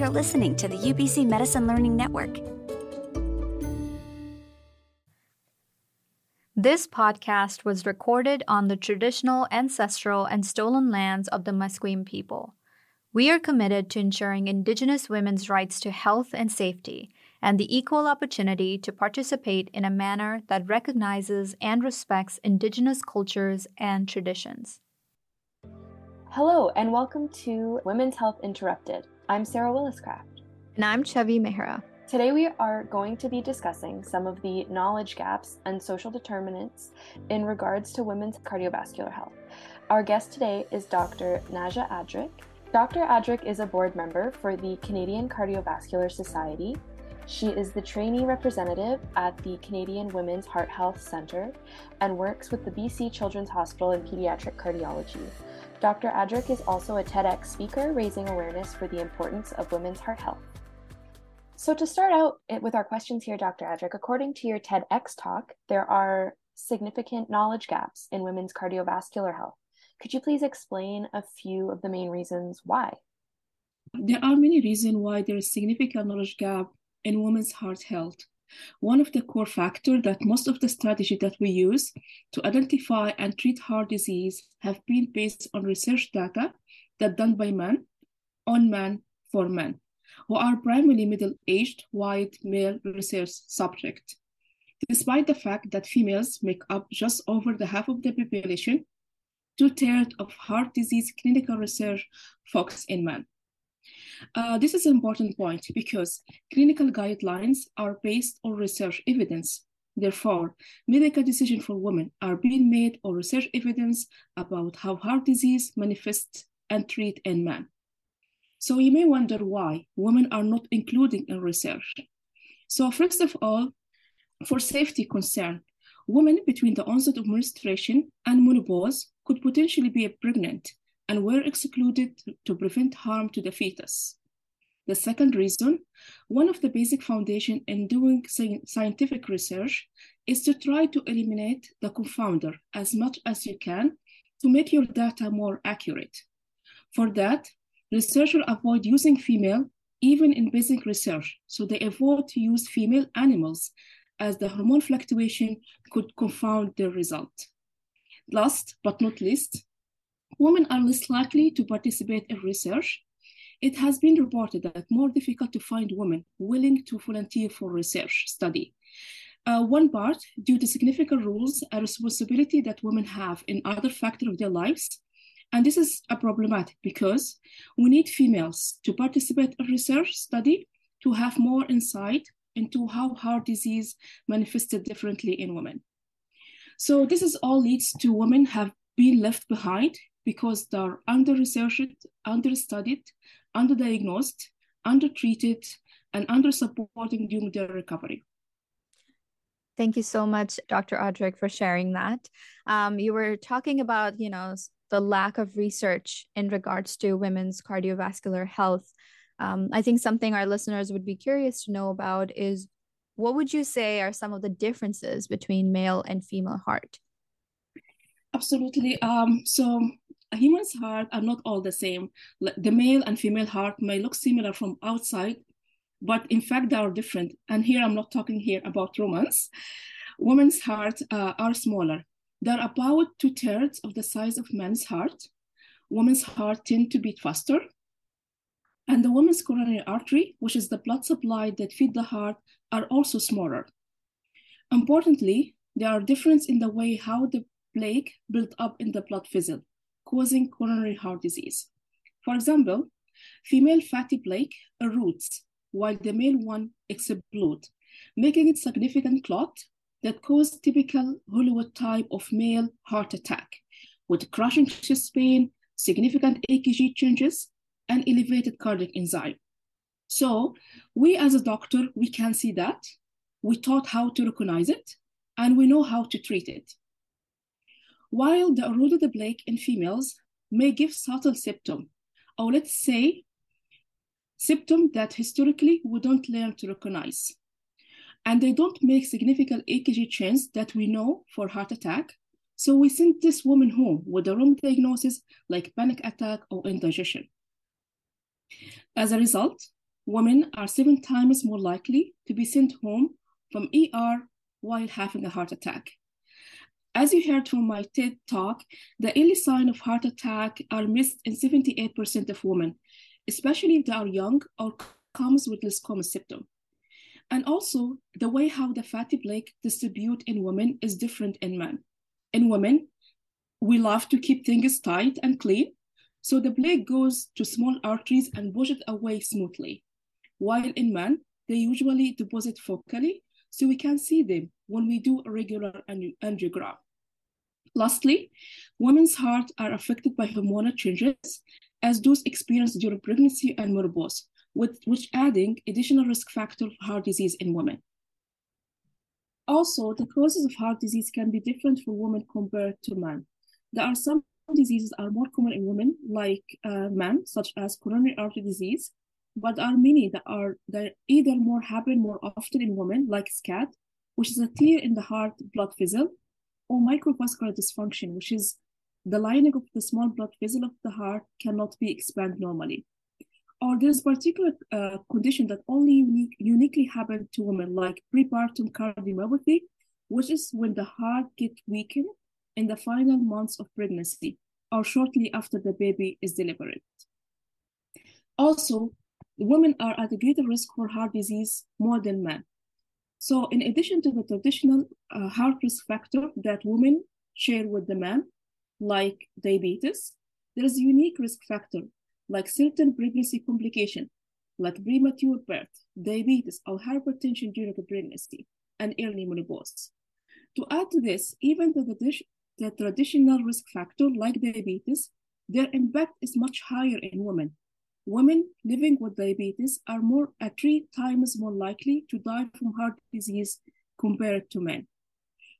You're listening to the UBC Medicine Learning Network. This podcast was recorded on the traditional, ancestral, and stolen lands of the Musqueam people. We are committed to ensuring Indigenous women's rights to health and safety and the equal opportunity to participate in a manner that recognizes and respects Indigenous cultures and traditions. Hello, and welcome to Women's Health Interrupted. I'm Sarah Williscraft. And I'm Chhavi Mehra. Today, we are going to be discussing some of the knowledge gaps and social determinants in regards to women's cardiovascular health. Our guest today is Dr. Najah Adreak. Dr. Adreak is a board member for the Canadian Cardiovascular Society. She is the trainee representative at the Canadian Women's Heart Health Centre and works with the BC Children's Hospital in Pediatric Cardiology. Dr. Adreak is also a TEDx speaker raising awareness for the importance of women's heart health. So, to start out eh, with our questions here, Dr. Adreak, according to your TEDx talk, there are significant knowledge gaps in women's cardiovascular health. Could you please explain a few of the main reasons why? There are many reasons why there is significant knowledge gap in women's heart health. One of the core factors that most of the strategy that we use to identify and treat heart disease have been based on research data that done by men, on men, for men, who are primarily middle-aged white male research subject. Despite the fact that females make up just over the half of the population, two-thirds of heart disease clinical research focus in men. Uh, this is an important point because clinical guidelines are based on research evidence. Therefore, medical decisions for women are being made on research evidence about how heart disease manifests and treat in men. So you may wonder why women are not included in research. So first of all, for safety concern, women between the onset of menstruation and menopause could potentially be pregnant and were excluded to prevent harm to the fetus. The second reason, one of the basic foundation in doing scientific research is to try to eliminate the confounder as much as you can to make your data more accurate. For that, researchers avoid using female even in basic research, so they avoid to use female animals as the hormone fluctuation could confound their result. Last but not least, women are less likely to participate in research. It has been reported that more difficult to find women willing to volunteer for research study. Uh, one part due to significant roles and responsibility that women have in other factors of their lives. And this is a problematic because we need females to participate in research study to have more insight into how heart disease manifested differently in women. So this is all leads to women have been left behind because they're under-researched, under-studied, under-diagnosed, under-treated, and under-supported during their recovery. Thank you so much, Dr. Adreak, for sharing that. Um, you were talking about, you know, the lack of research in regards to women's cardiovascular health. Um, I think something our listeners would be curious to know about is what would you say are some of the differences between male and female heart? Absolutely. Um, so a human's heart are not all the same. The male and female heart may look similar from outside, but in fact they are different. And here I'm not talking here about romance. Women's hearts uh, are smaller. They're about two thirds of the size of men's heart. Women's heart tend to beat faster. And the woman's coronary artery, which is the blood supply that feed the heart, are also smaller. Importantly, there are differences in the way how the plaque built up in the blood vessel causing coronary heart disease. For example, female fatty plaque erodes while the male one explodes, making it significant clot that cause typical Hollywood type of male heart attack with crushing chest pain, significant EKG changes, and elevated cardiac enzyme. So we as a doctor, we can see that, we taught how to recognize it, and we know how to treat it. While the eroded plaque in females may give subtle symptom, or let's say symptom that historically we don't learn to recognize. And they don't make significant EKG change that we know for heart attack. So we send this woman home with a wrong diagnosis like panic attack or indigestion. As a result, women are seven times more likely to be sent home from ER while having a heart attack. As you heard from my TED talk, the early sign of heart attack are missed in 78% of women, especially if they are young or comes with less common symptom. And also, the way how the fatty plaque distribute in women is different in men. In women, we love to keep things tight and clean, so the plaque goes to small arteries and it away smoothly. While in men, they usually deposit focally, so we can see them when we do a regular angiogram. Lastly, women's hearts are affected by hormonal changes, as those experienced during pregnancy and menopause, with which adding additional risk factor for heart disease in women. Also, the causes of heart disease can be different for women compared to men. There are some diseases are more common in women, like uh, men, such as coronary artery disease, but there are many that are that either more happen more often in women, like SCAD, which is a tear in the heart blood vessel, or microvascular dysfunction, which is the lining of the small blood vessel of the heart cannot be expanded normally. Or there's particular uh, condition that only unique, uniquely happen to women, like peripartum cardiomyopathy, which is when the heart get weakened in the final months of pregnancy or shortly after the baby is delivered. Also, women are at a greater risk for heart disease more than men. So, in addition to the traditional uh, heart risk factor that women share with the men, like diabetes, there is a unique risk factor, like certain pregnancy complication, like premature birth, diabetes, or hypertension during pregnancy, and early menopause. To add to this, even the, the traditional risk factor like diabetes, their impact is much higher in women. Women living with diabetes are more at three times more likely to die from heart disease compared to men.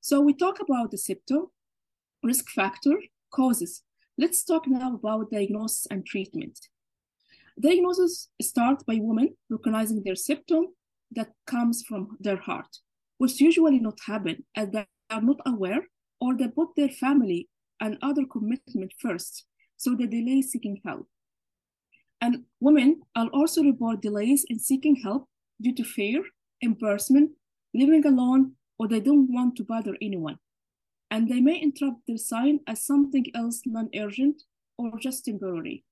So we talk about the symptom, risk factor, causes. Let's talk now about diagnosis and treatment. Diagnosis start by women recognizing their symptom that comes from their heart, which usually not happen as they are not aware or they put their family and other commitment first, so they delay seeking help. And women will also report delays in seeking help due to fear, embarrassment, living alone, or they don't want to bother anyone. And they may interrupt their sign as something else non urgent or just temporary.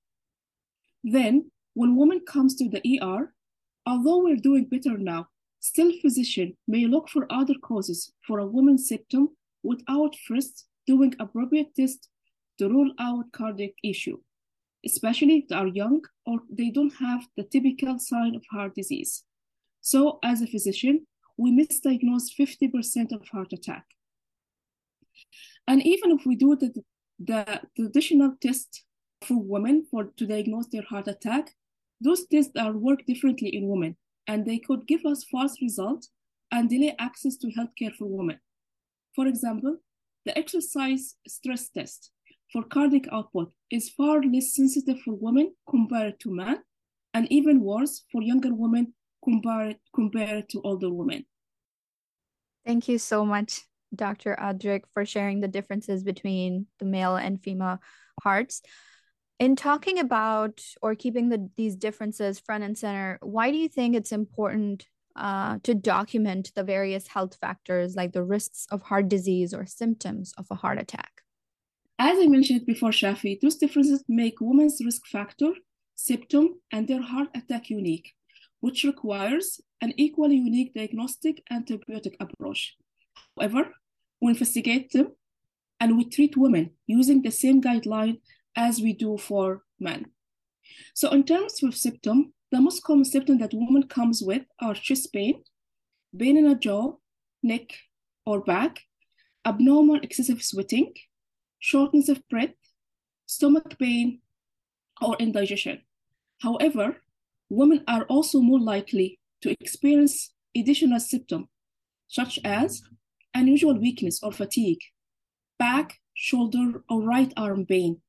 Then, when woman comes to the ER, although we're doing better now, still physician may look for other causes for a woman's symptom without first doing appropriate tests to rule out cardiac issue, especially if they are young or they don't have the typical sign of heart disease. So as a physician, we misdiagnose 50% of heart attack. And even if we do the, the traditional test for women for to diagnose their heart attack, those tests are work differently in women, and they could give us false results and delay access to healthcare for women. For example, the exercise stress test for cardiac output is far less sensitive for women compared to men, and even worse for younger women compared, compared to older women. Thank you so much, Dr. Adreak, for sharing the differences between the male and female hearts. In talking about or keeping the, these differences front and center, why do you think it's important uh, to document the various health factors like the risks of heart disease or symptoms of a heart attack. As I mentioned before, Chhavi, those differences make women's risk factor, symptom, and their heart attack unique, which requires an equally unique diagnostic and therapeutic approach. However, we investigate them and we treat women using the same guideline as we do for men. So in terms of symptom, the most common symptom that women comes with are chest pain, pain in the jaw, neck, or back, abnormal excessive sweating, shortness of breath, stomach pain, or indigestion. However, women are also more likely to experience additional symptoms, such as unusual weakness or fatigue, back, shoulder, or right arm pain,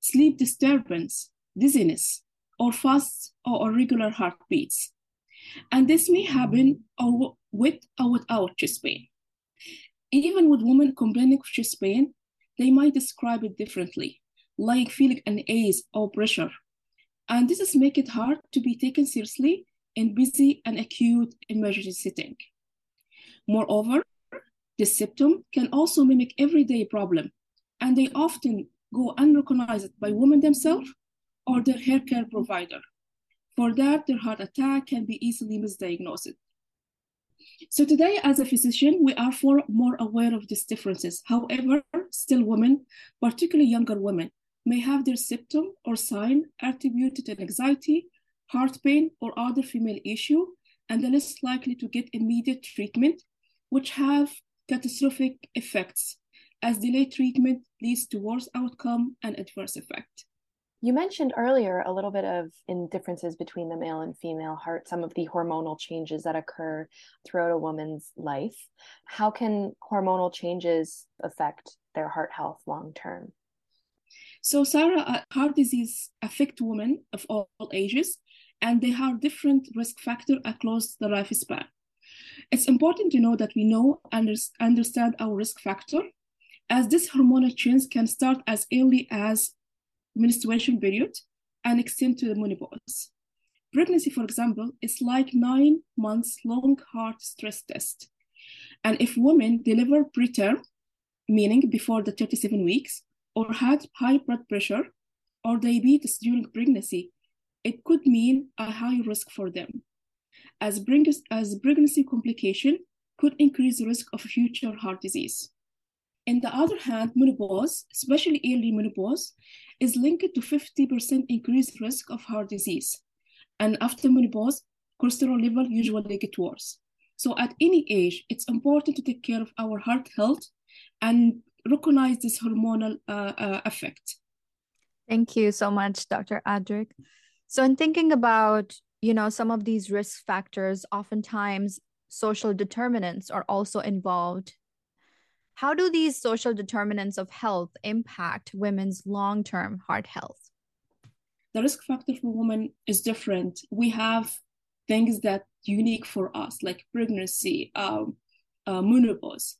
sleep disturbance, dizziness, or fast or irregular heartbeats. And this may happen with or without chest pain. Even with women complaining of chest pain, they might describe it differently, like feeling an ache or pressure. And this is make it hard to be taken seriously in busy and acute emergency setting. Moreover, this symptom can also mimic everyday problem, and they often go unrecognized by women themselves or their hair care provider. For that, their heart attack can be easily misdiagnosed. So today, as a physician, we are for more aware of these differences. However, still women, particularly younger women, may have their symptom or sign attributed to anxiety, heart pain, or other female issue, and are less likely to get immediate treatment, which have catastrophic effects, as delayed treatment leads to worse outcome and adverse effect. You mentioned earlier a little bit of in differences between the male and female heart, some of the hormonal changes that occur throughout a woman's life. How can hormonal changes affect their heart health long term? So, Sarah, uh, heart disease affect women of all ages, and they have different risk factors across the lifespan. It's important to know that we know and understand our risk factor, as this hormonal change can start as early as menstruation period and extend to the menopause. Pregnancy, for example, is like nine months long heart stress test. And if women deliver preterm, meaning before the 37 weeks, or had high blood pressure or diabetes during pregnancy, it could mean a high risk for them, as, as pregnancy complication could increase the risk of future heart disease. On the other hand, menopause, especially early menopause, is linked to 50% increased risk of heart disease. And after menopause, cholesterol level usually get worse. So at any age, it's important to take care of our heart health and recognize this hormonal uh, uh, effect. Thank you so much, Dr. Adreak. So in thinking about, you know, some of these risk factors, oftentimes social determinants are also involved how do these social determinants of health impact women's long term heart health? The risk factor for women is different. We have things that unique for us, like pregnancy, um, uh, menopause.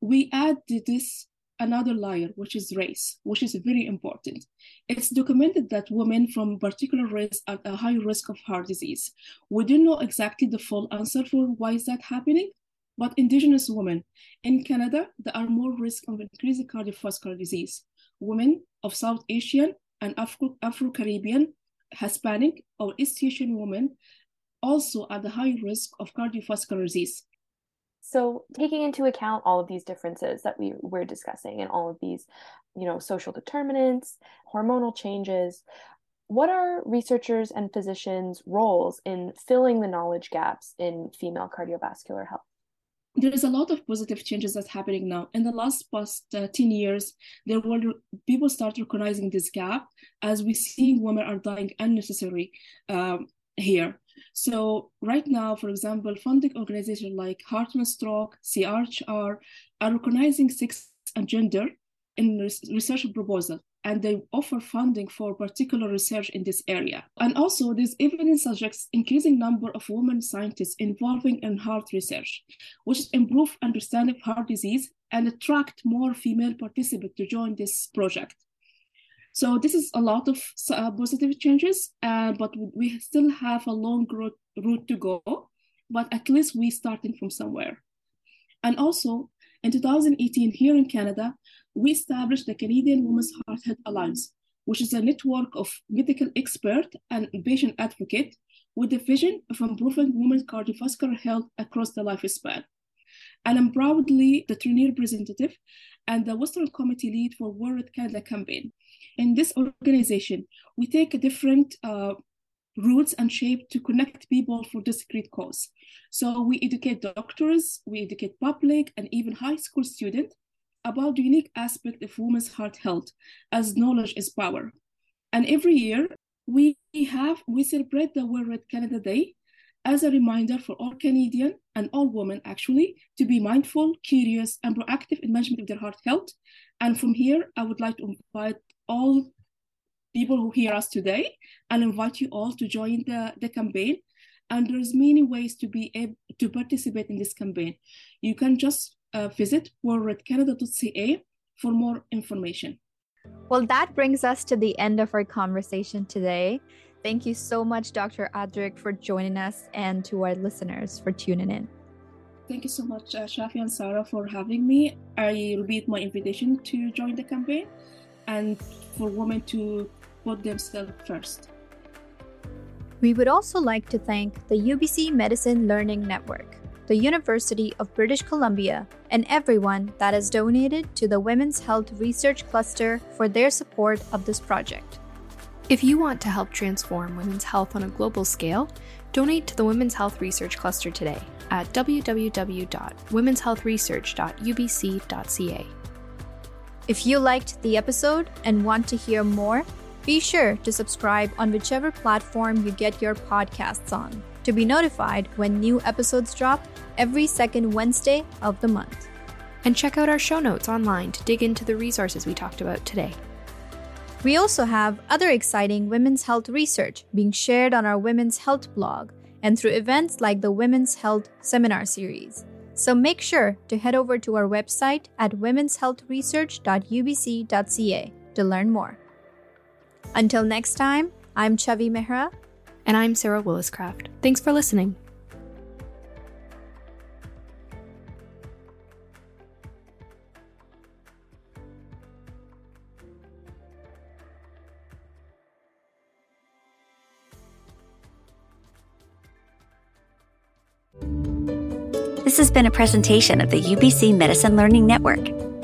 We add this another layer, which is race, which is very important. It's documented that women from particular race are at a high risk of heart disease. We don't know exactly the full answer for why is that happening, but indigenous women in Canada, there are more risk of increased cardiovascular disease. Women of South Asian and Afro, Afro-Caribbean, Hispanic, or East Asian women also are the high risk of cardiovascular disease. So, taking into account all of these differences that we were discussing and all of these, you know, social determinants, hormonal changes, what are researchers and physicians' roles in filling the knowledge gaps in female cardiovascular health? There is a lot of positive changes that's happening now. In the last past uh, 10 years, there were people start recognizing this gap as we see women are dying unnecessarily um, here. So right now, for example, funding organizations like Heart and Stroke, CHR are recognizing sex and gender in research proposal and they offer funding for particular research in this area. And also, this evidence suggests increasing number of women scientists involving in heart research, which improve understanding of heart disease and attract more female participants to join this project. So this is a lot of uh, positive changes, uh, but we still have a long road, route to go, but at least we starting from somewhere. And also, in 2018, here in Canada, we established the Canadian Women's Heart Health Alliance, which is a network of medical expert and patient advocate with the vision of improving women's cardiovascular health across the lifespan. And I'm proudly the trainee representative and the Western Committee lead for World Canada campaign. In this organization, we take a different uh, routes and shape to connect people for great cause. So we educate doctors, we educate public and even high school students about the unique aspect of women's heart health, as knowledge is power. And every year, we have we celebrate the Wear Red Canada Day as a reminder for all Canadian and all women actually to be mindful, curious, and proactive in management of their heart health. And from here, I would like to invite all people who hear us today and invite you all to join the, the campaign. And there's many ways to be able to participate in this campaign. You can just uh, visit wearredcanada.ca for more information. Well, that brings us to the end of our conversation today. Thank you so much, Dr. Adreak, for joining us and to our listeners for tuning in. Thank you so much, uh, Chhavi and Sarah, for having me. I repeat my invitation to join the campaign and for women to put themselves first. We would also like to thank the UBC Medicine Learning Network, the University of British Columbia, and everyone that has donated to the Women's Health Research Cluster for their support of this project. If you want to help transform women's health on a global scale, donate to the Women's Health Research Cluster today at www.womenshealthresearch.ubc.ca. If you liked the episode and want to hear more, be sure to subscribe on whichever platform you get your podcasts on to be notified when new episodes drop every second Wednesday of the month. And check out our show notes online to dig into the resources we talked about today. We also have other exciting women's health research being shared on our women's health blog and through events like the Women's Health Seminar Series. So make sure to head over to our website at womenshealthresearch.ubc.ca to learn more. Until next time, I'm Chhavi Mehra. And I'm Sarah Williscraft. Thanks for listening. This has been a presentation of the UBC Medicine Learning Network.